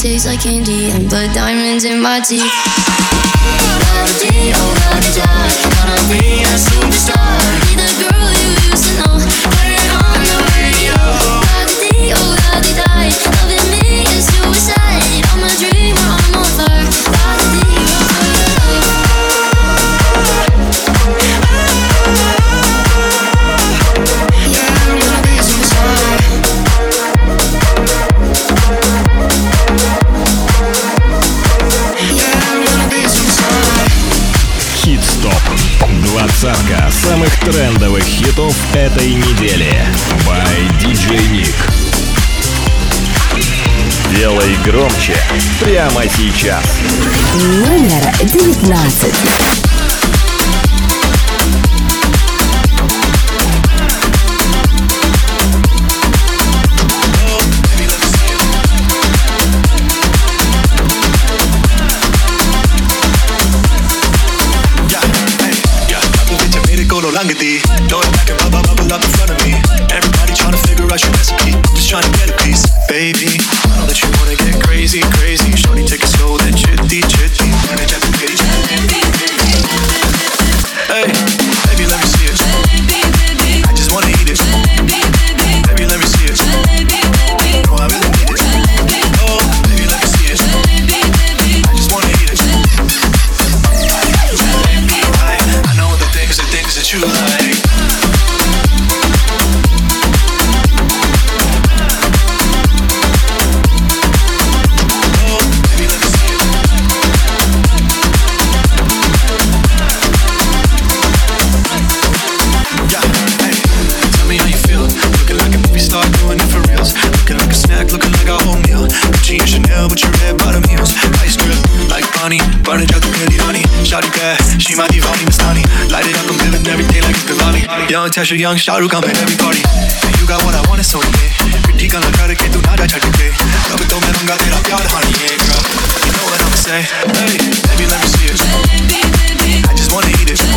taste like candy and put diamonds in my teeth. сейчас. Номер девятнадцать. Young Shahrukh, I'm in every party. You got what I want, it's okay. girl. You know what I'ma say? Hey, baby, let me see it. I just wanna eat it.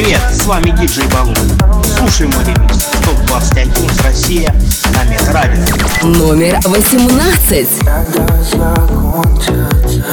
Привет, с вами Диджей Балу. Слушай мой ремикс. ТОП-21 Россия на Метрадио. Номер 18. Когда закончатся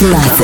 Mix.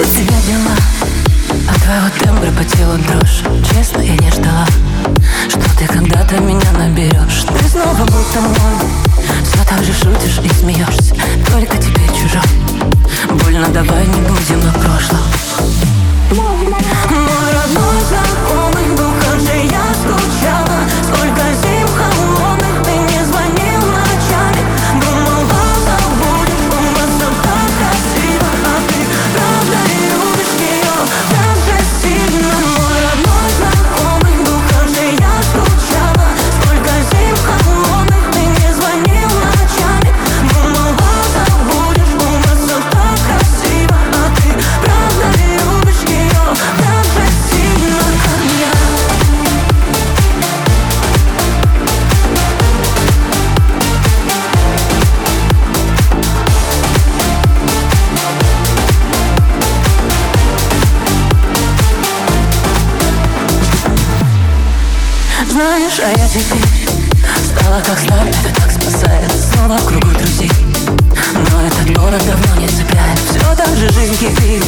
маленький фильм.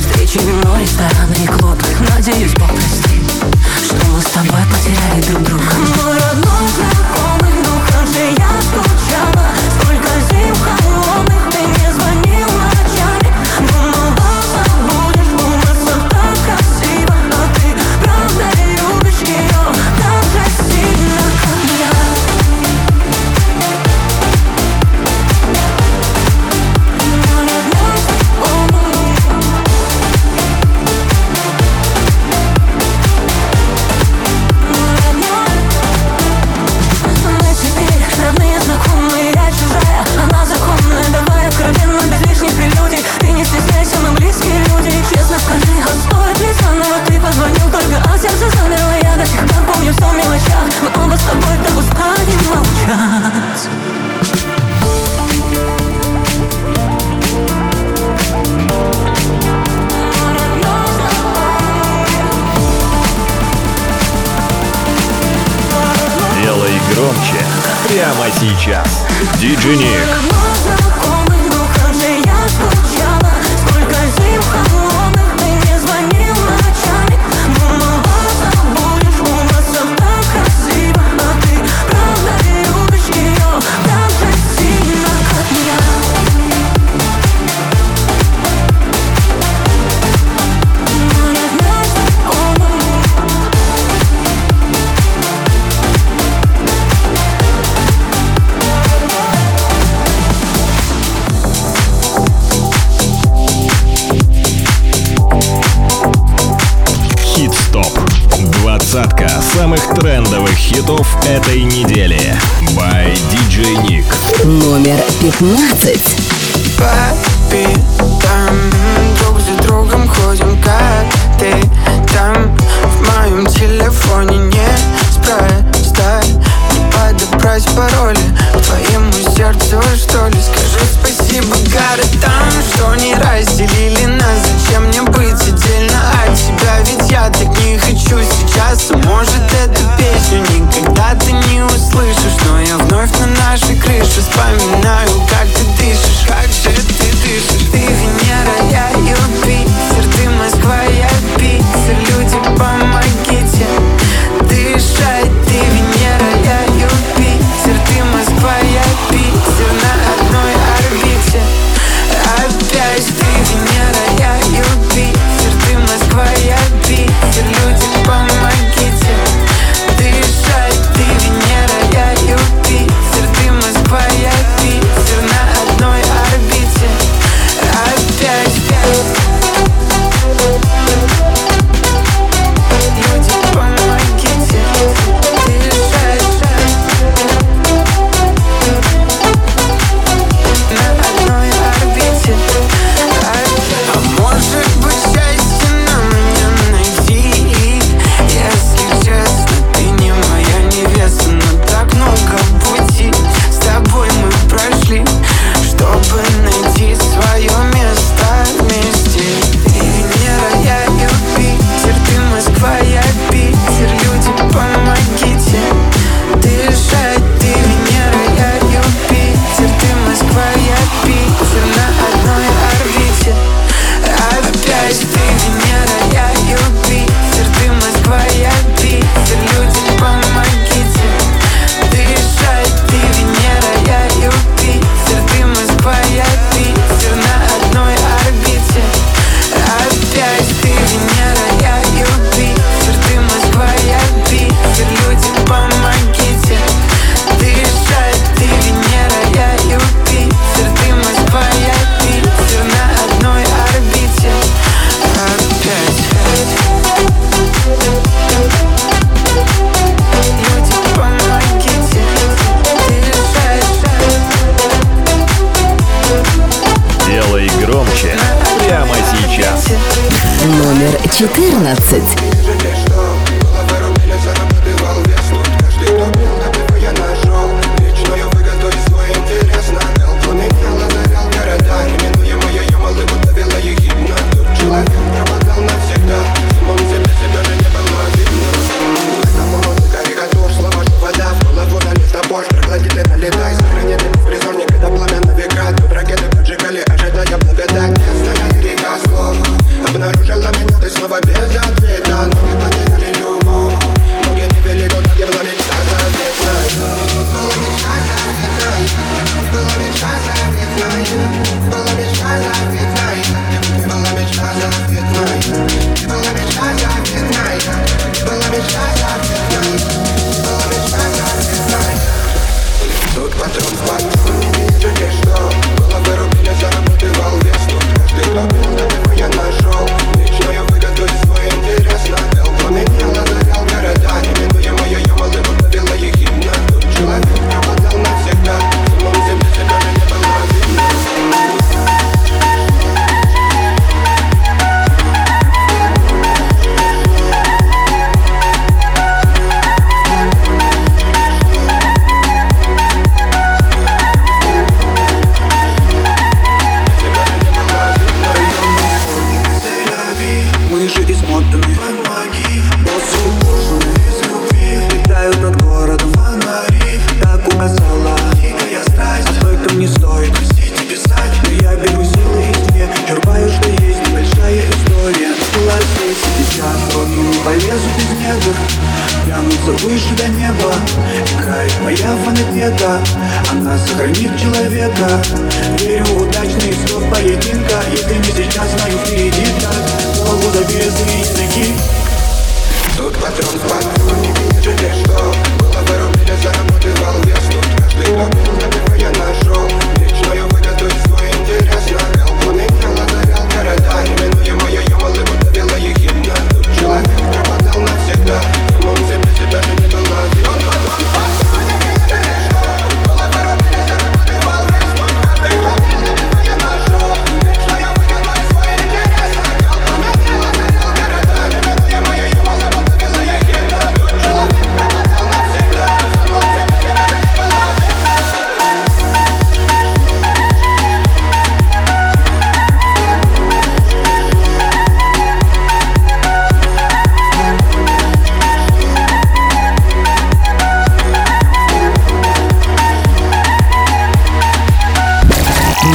Встречи вино, рестораны и клуб Надеюсь, Бог простит Что мы с тобой потеряли друг друга. Мой родной город. трендовых хитов этой недели. By DJ Nick. Номер 15. Папи, там друг за другом ходим, как ты там в моем телефоне не спростай забывать пароли Твоему сердцу, что ли? скажу спасибо городам, что не разделили нас Зачем мне быть отдельно от тебя? Ведь я так не хочу сейчас может эту песню никогда ты не услышишь Но я вновь на нашей крыше вспоминаю, как ты дышишь Как же ты дышишь? Ты Венера, я Юпитер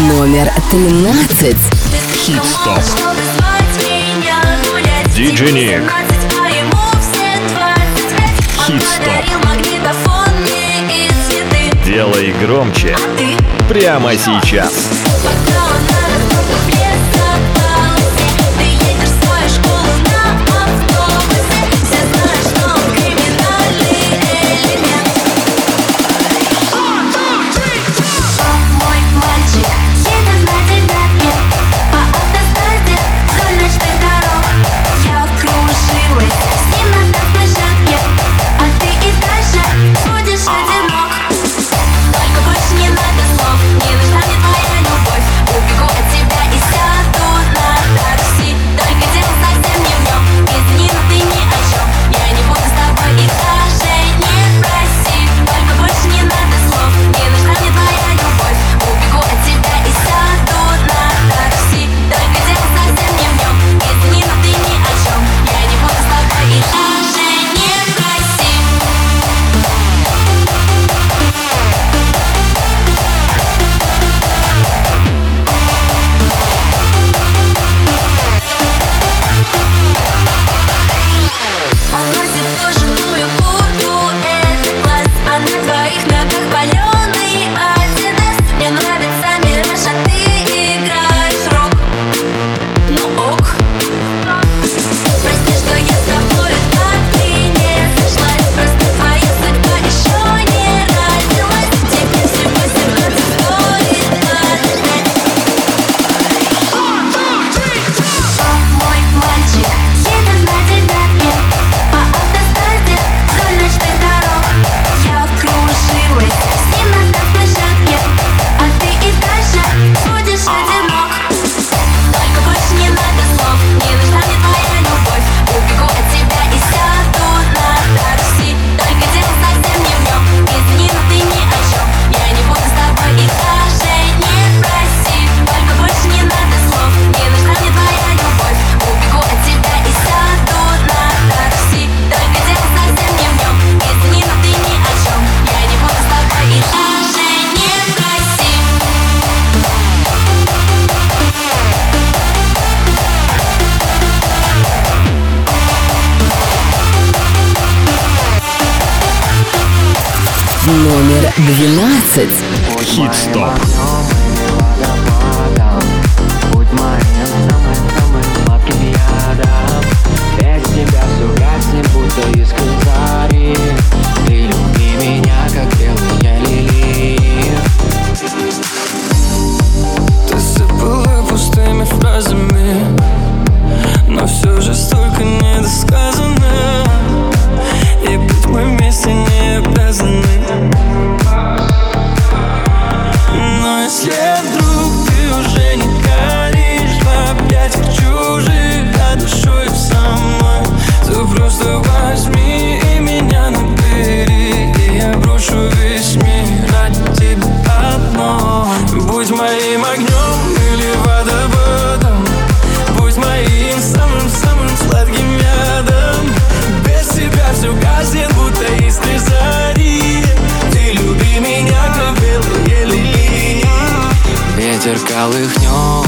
номер 13. Хит-стоп. Диджи Ник. Хит-стоп. Делай громче. Прямо сейчас. как колыхнет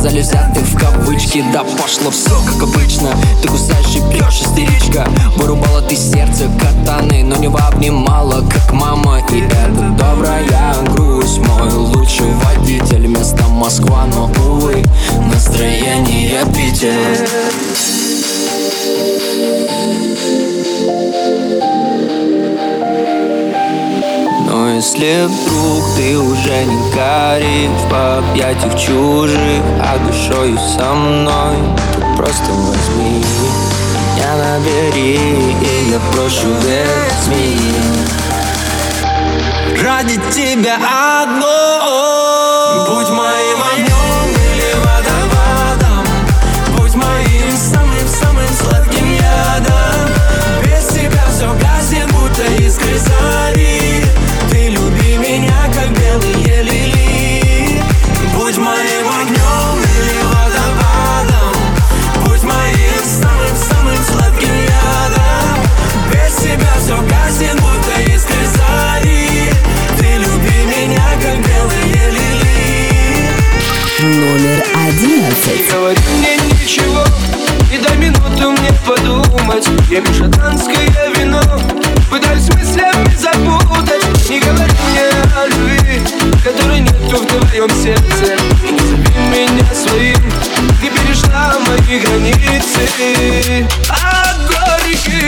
залезяты в кавычки. Да пошло все как обычно. Ты кусаешь и пьешь истеричка. Вырубала ты сердце катаны Но не обнимала как мама. И это добрая грусть Мой лучший водитель. Место Москва, но увы Настроение Питер. Если вдруг ты уже не горишь В объятиях чужих, а душою со мной То просто возьми меня набери И я прошу возьми. Ради тебя одно Будь моей Я мишатанское вино. Пытаюсь мыслями запутать. Не говори мне о любви Которой нету в твоем сердце. Не зови меня своим. Ты перешла мои границы. А От горечи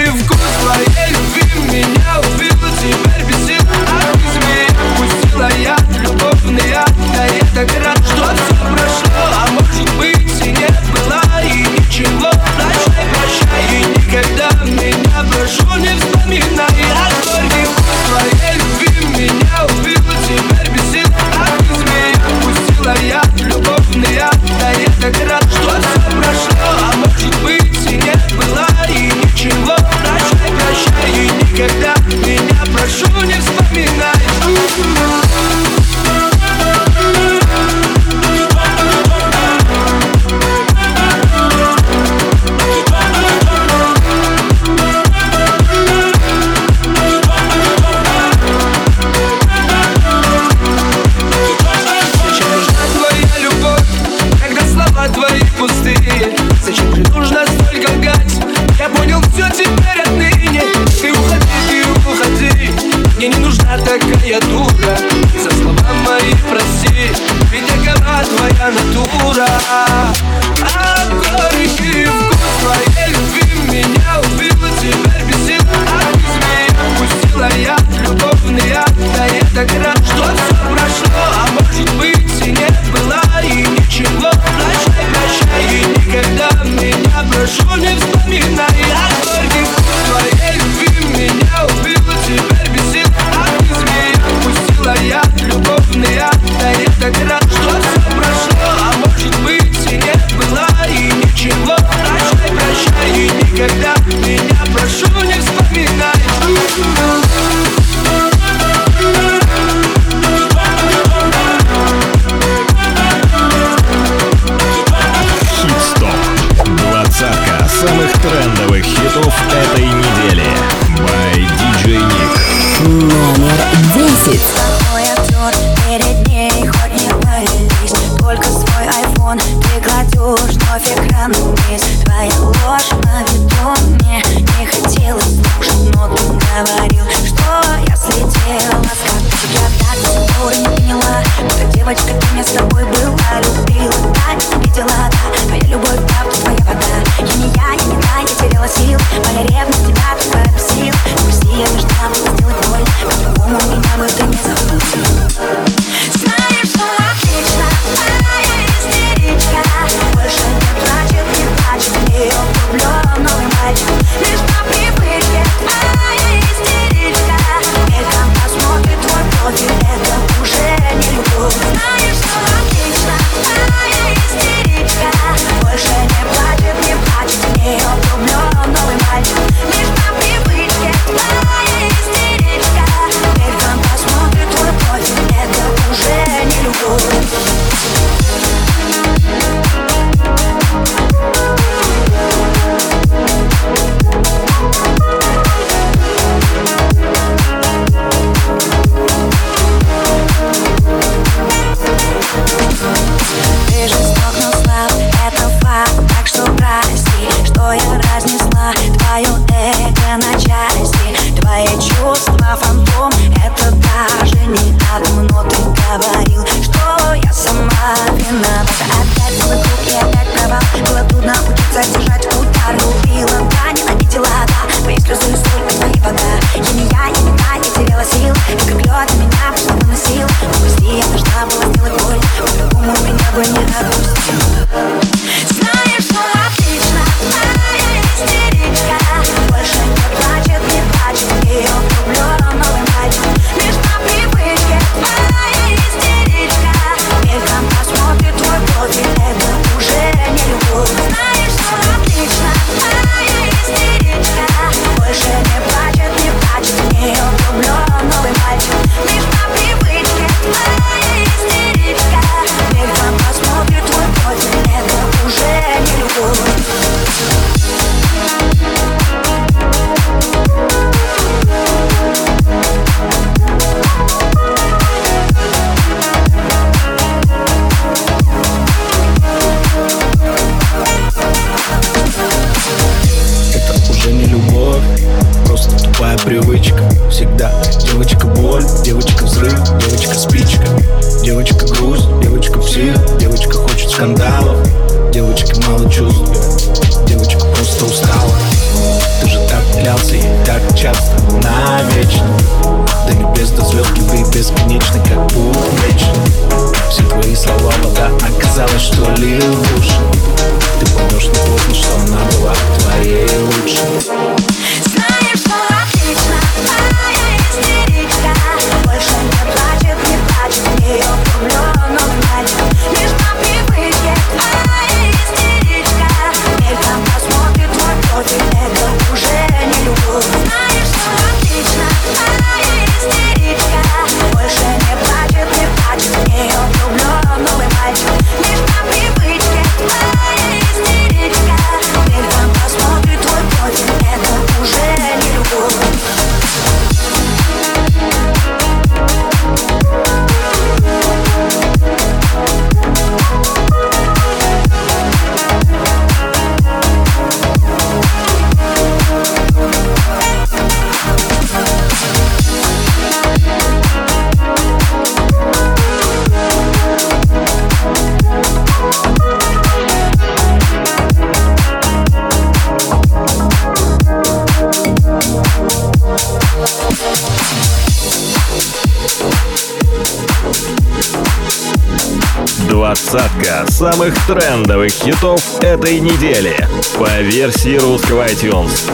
хитов этой недели по версии русского iTunes.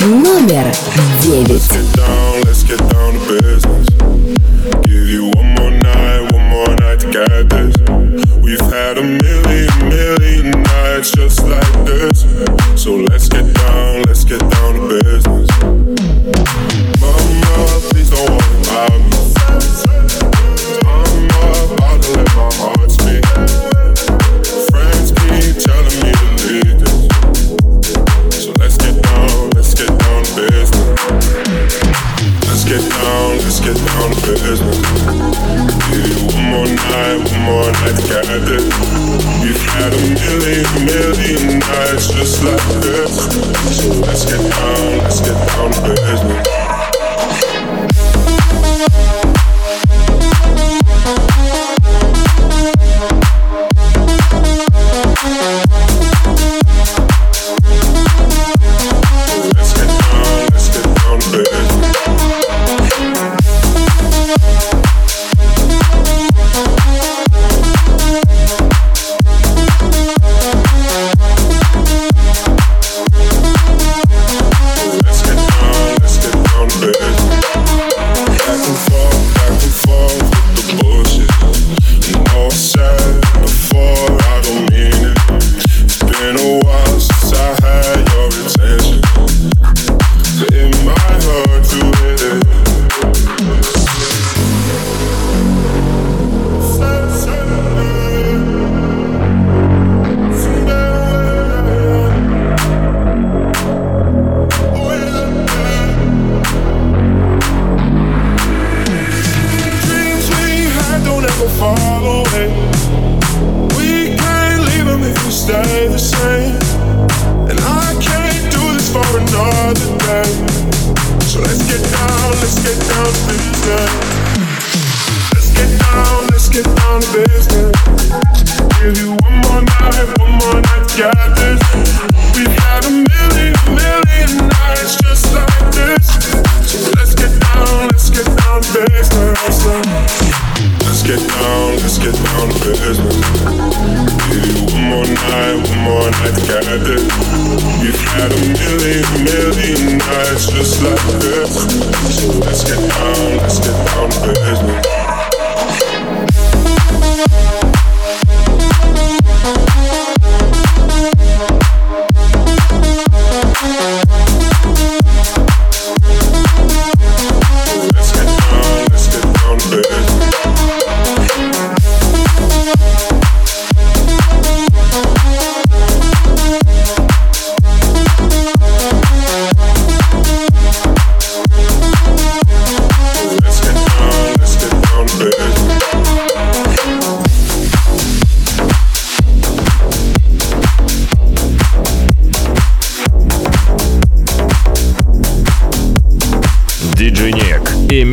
Номер девять.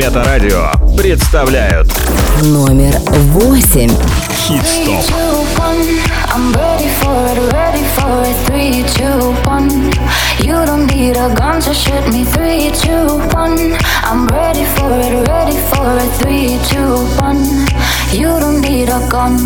Метарадио представляют Номер восемь Хит-стоп I'm ready for it, ready for it. Three, two, one. You don't need a gun to shoot me. Three, two, one. I'm ready for it, ready for it. Three, two, one. You don't need a gun.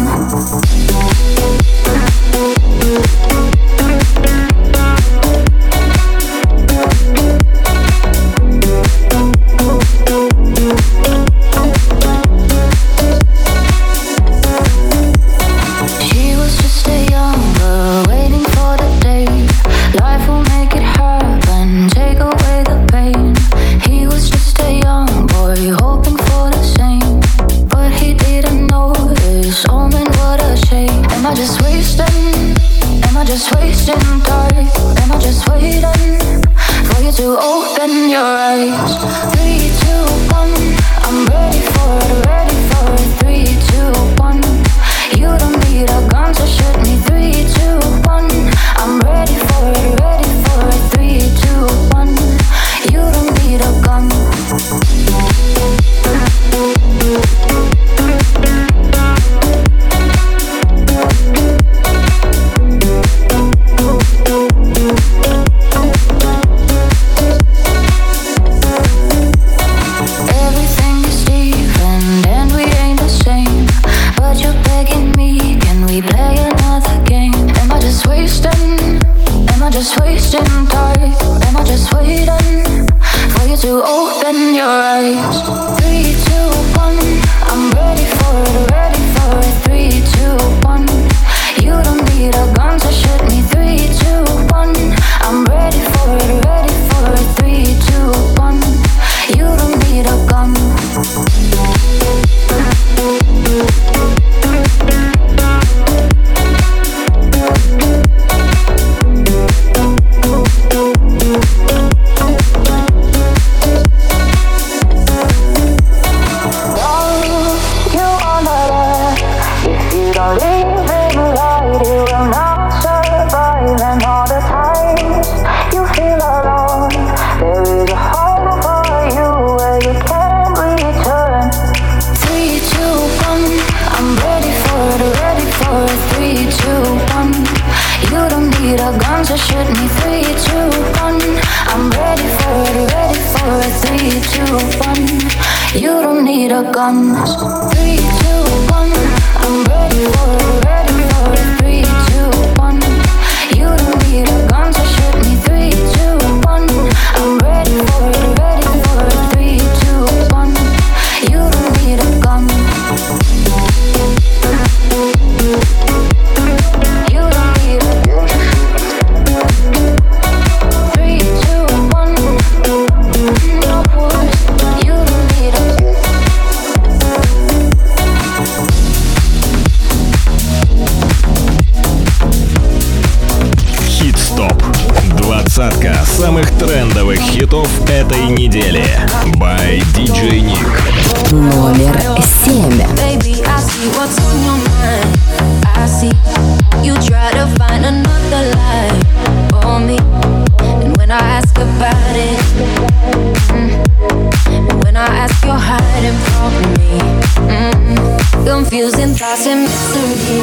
Thoughts mystery.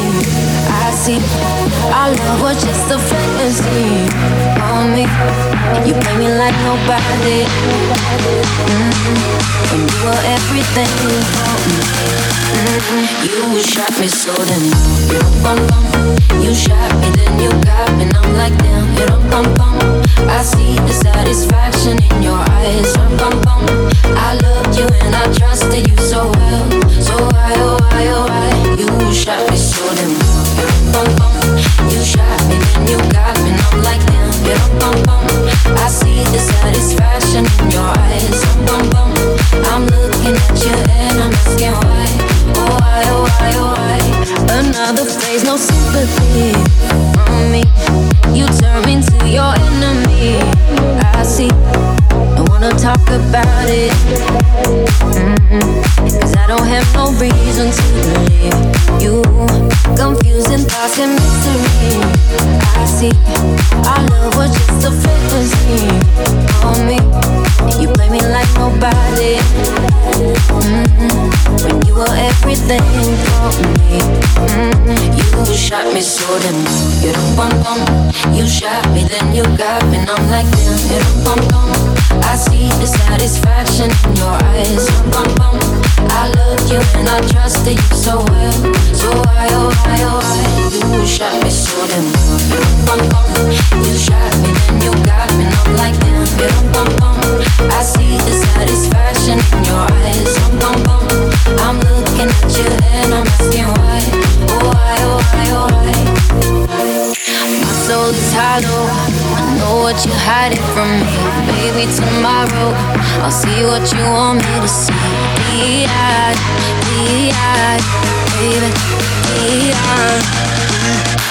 I see our love was just a fantasy for me. You play me like nobody. Mm, when you were everything shot me so then you bum bum. You shot me then you got me. And I'm like damn, you don't. I see the satisfaction in your eyes. Rum bum. I loved you and I trusted you so well. So why oh why oh why you shot me so then you bum bum. You shot me then you got me. And I'm like damn, you don't. I see the satisfaction in your eyes. Rum bum. I'm looking at you and I'm asking why. Oh why, why, why? Another phase, no sympathy on me. You turn me to your enemy. I see, I wanna talk about it. Cause I don't have no reason to believe you. Confusing thoughts and mystery. I see, our love was just a fantasy on me. You play me like nobody. When you were everything for me. Mm-mm. You shot me so then You don't bum bum You shot me then you got me And I'm like damn You don't bum bum I see the satisfaction in your eyes. I you and I trusted you so well. So why oh why oh why? You shot me so then You shot me then you got me And I'm like damn I see the satisfaction in your eyes. I'm looking at you and I'm asking why. Oh why oh why oh why Is hollow I know what you're hiding from me. Baby tomorrow I'll see what you want me to see. Be-eyed, be-eyed Baby, be-eyed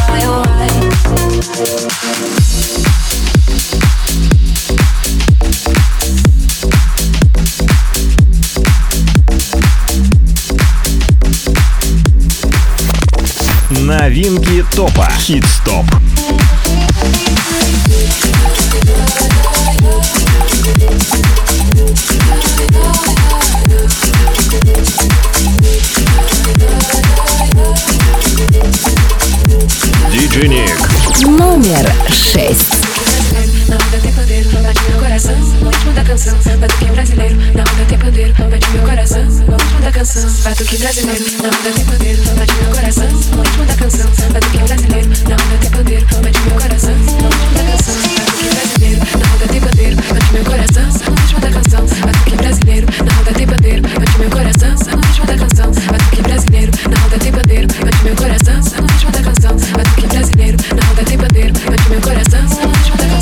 Новинки топа. Хит-стоп. Диджей Ник. Номер шесть. Na onda tem pandeiro, bate meu coração No ritmo da canção, batuque brasileiro Na onda tem pandeiro, bate meu coração No ritmo da canção, batuque brasileiro Na onda tem pandeiro, bate meu coração No ritmo da canção, batuque brasileiro Na onda tem pandeiro, bate meu coração No ritmo da canção, batuque brasileiro Na onda tem pandeiro, bate meu coração No ritmo da canção, batuque brasileiro Na onda tem pandeiro, bate meu coração No ritmo da canção, batuque brasileiro Na onda tem pandeiro, bate meu coração No ritmo da canção, Na roda tem bandeira, bate é meu coração Só não deixa matar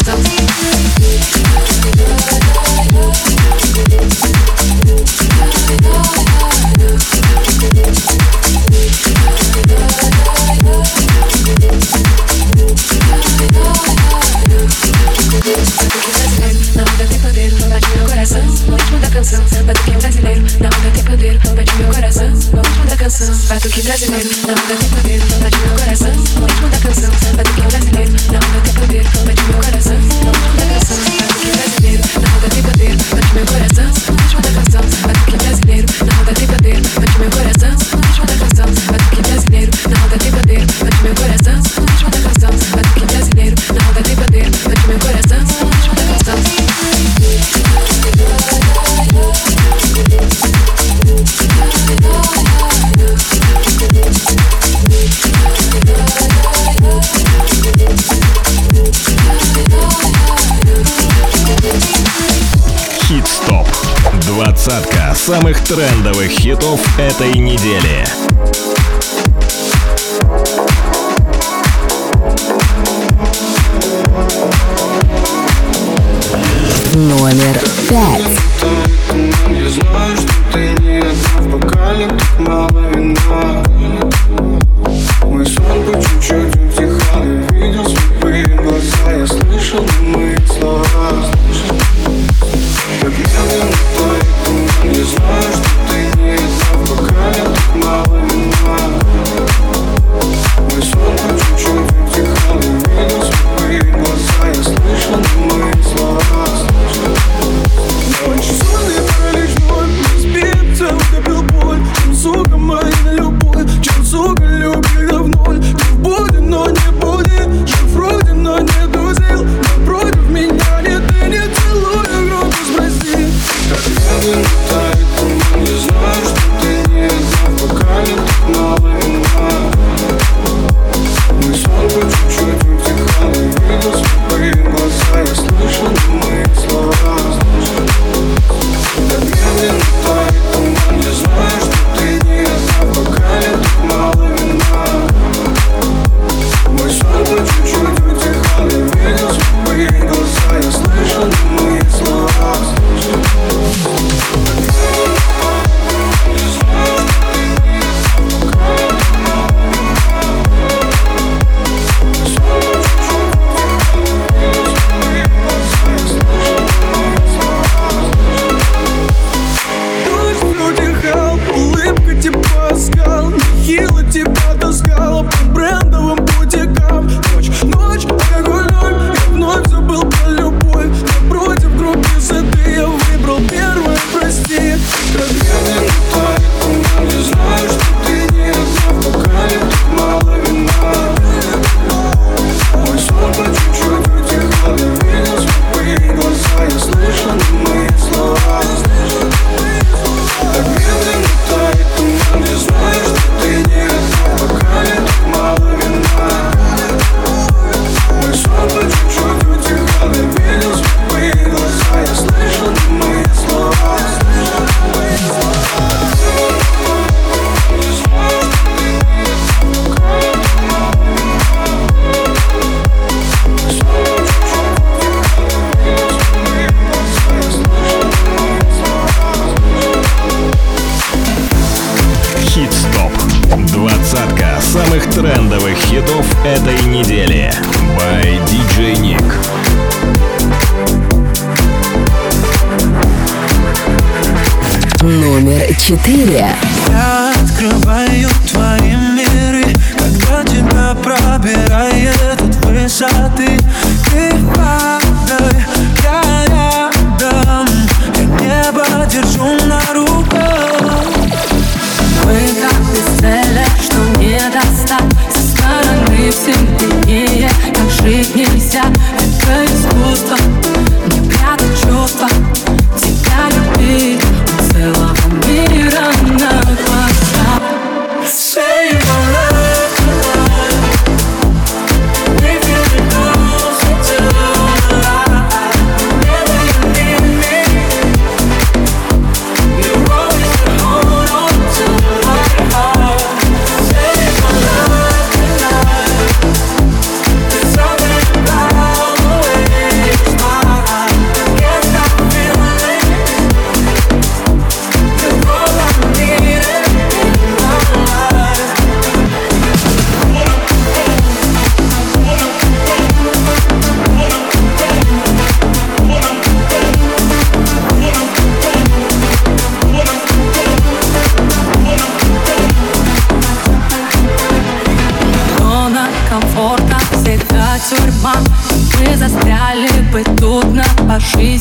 Na roda tem pandeiro, bate meu coração, no ritmo da canção. Na roda tem pandeiro, bate meu coração canção, que brasileiro não dá teu poder, de meu coração. Ritmo da canção, faz que brasileiro não dá teu poder, bate meu coração. Ritmo da canção, faz que brasileiro não dá teu poder, de meu coração. Ritmo da canção, que brasileiro não dá poder, bate meu coração. Двадцатка самых трендовых хитов этой недели. Номер пять. Я знаю, что ты не одна, в бокале мало вина.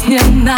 念呐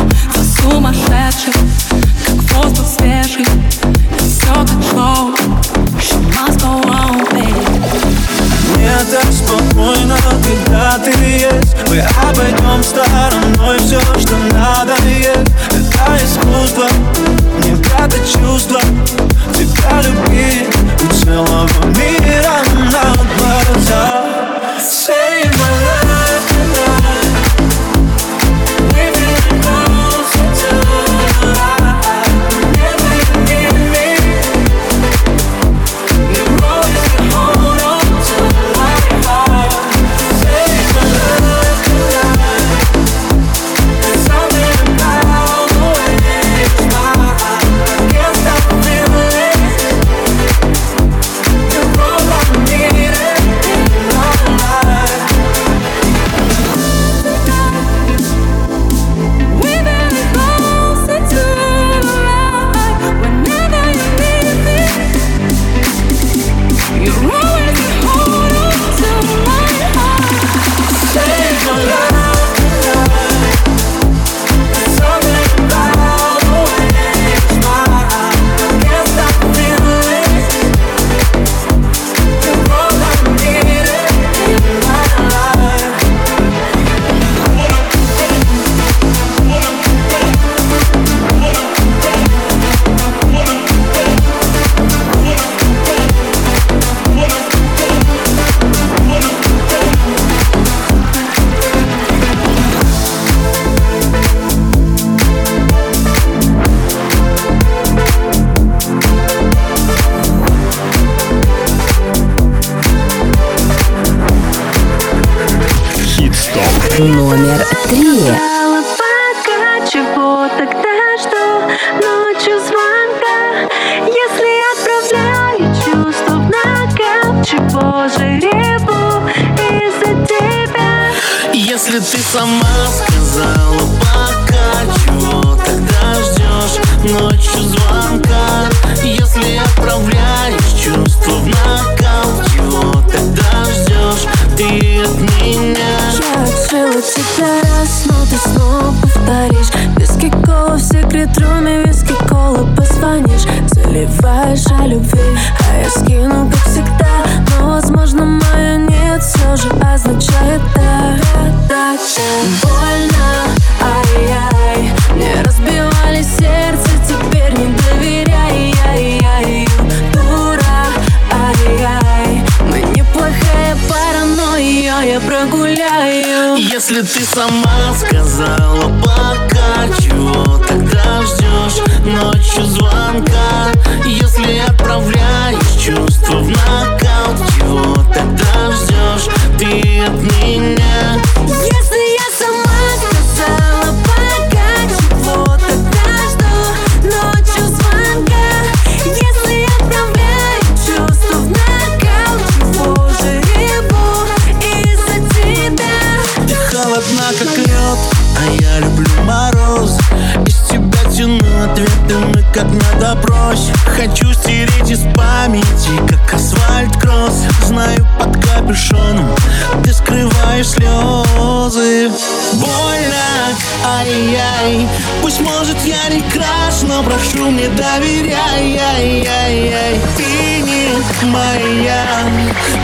доверяй яй, яй, яй. Ты не моя.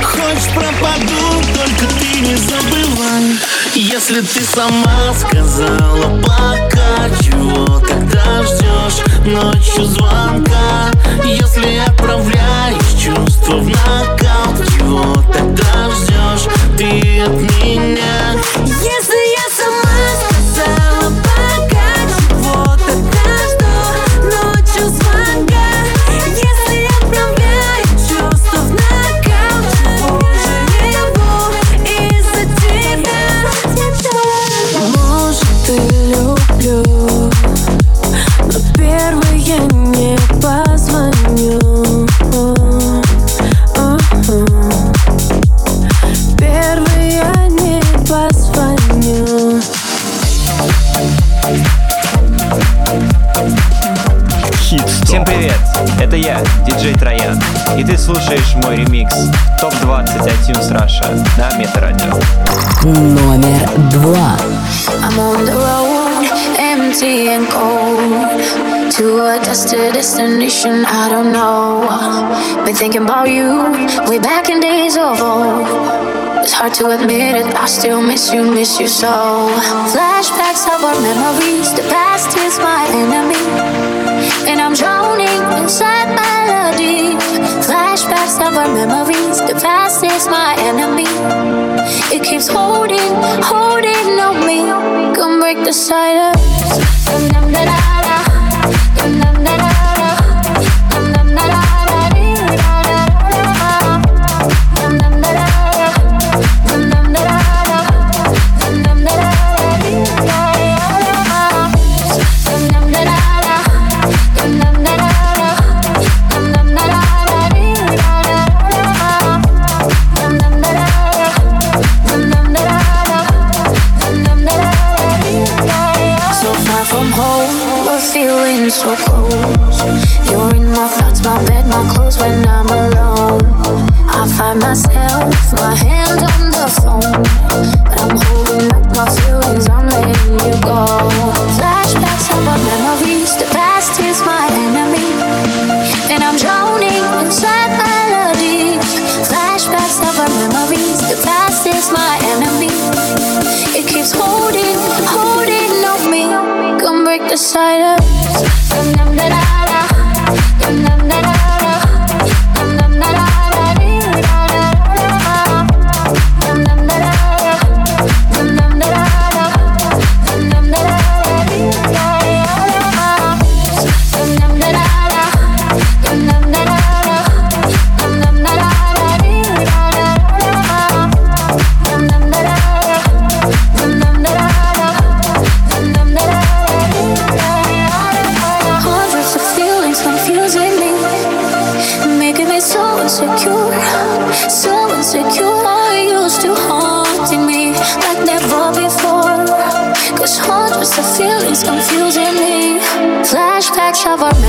Хочешь пропаду, только ты не забывай. Если ты сама сказала пока Чего тогда ждешь ночью звонка Если отправляешь чувства в нокаут Чего тогда ждешь ты от меня. Если слушаешь мой ремикс ТОП-20 на Метарадио. Номер два. I'm on the road, empty and cold To a dusted destination I don't know Been thinking about you, way back in days of old It's hard to admit it, I still miss you, miss you so. Flashbacks of our memories, the past is my enemy. And I'm drowning inside flashbacks of our memories. The past is my enemy. It keeps holding, holding on me. Come break the silence. so close. You're in my thoughts, my bed, my clothes when I'm alone. I find myself, my hand on the phone, but I'm holding up my feelings.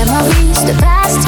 memories, the past.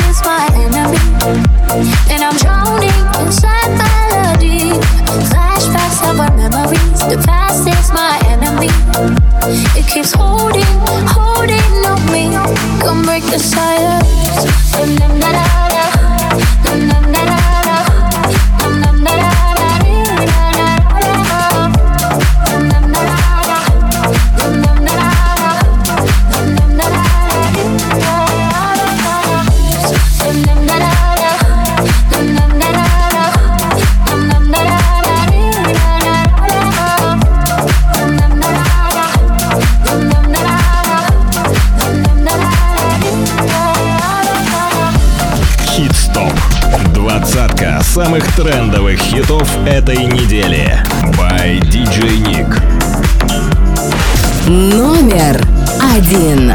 трендовых хитов этой недели. By DJ Nick. Номер один.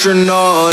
astronaut.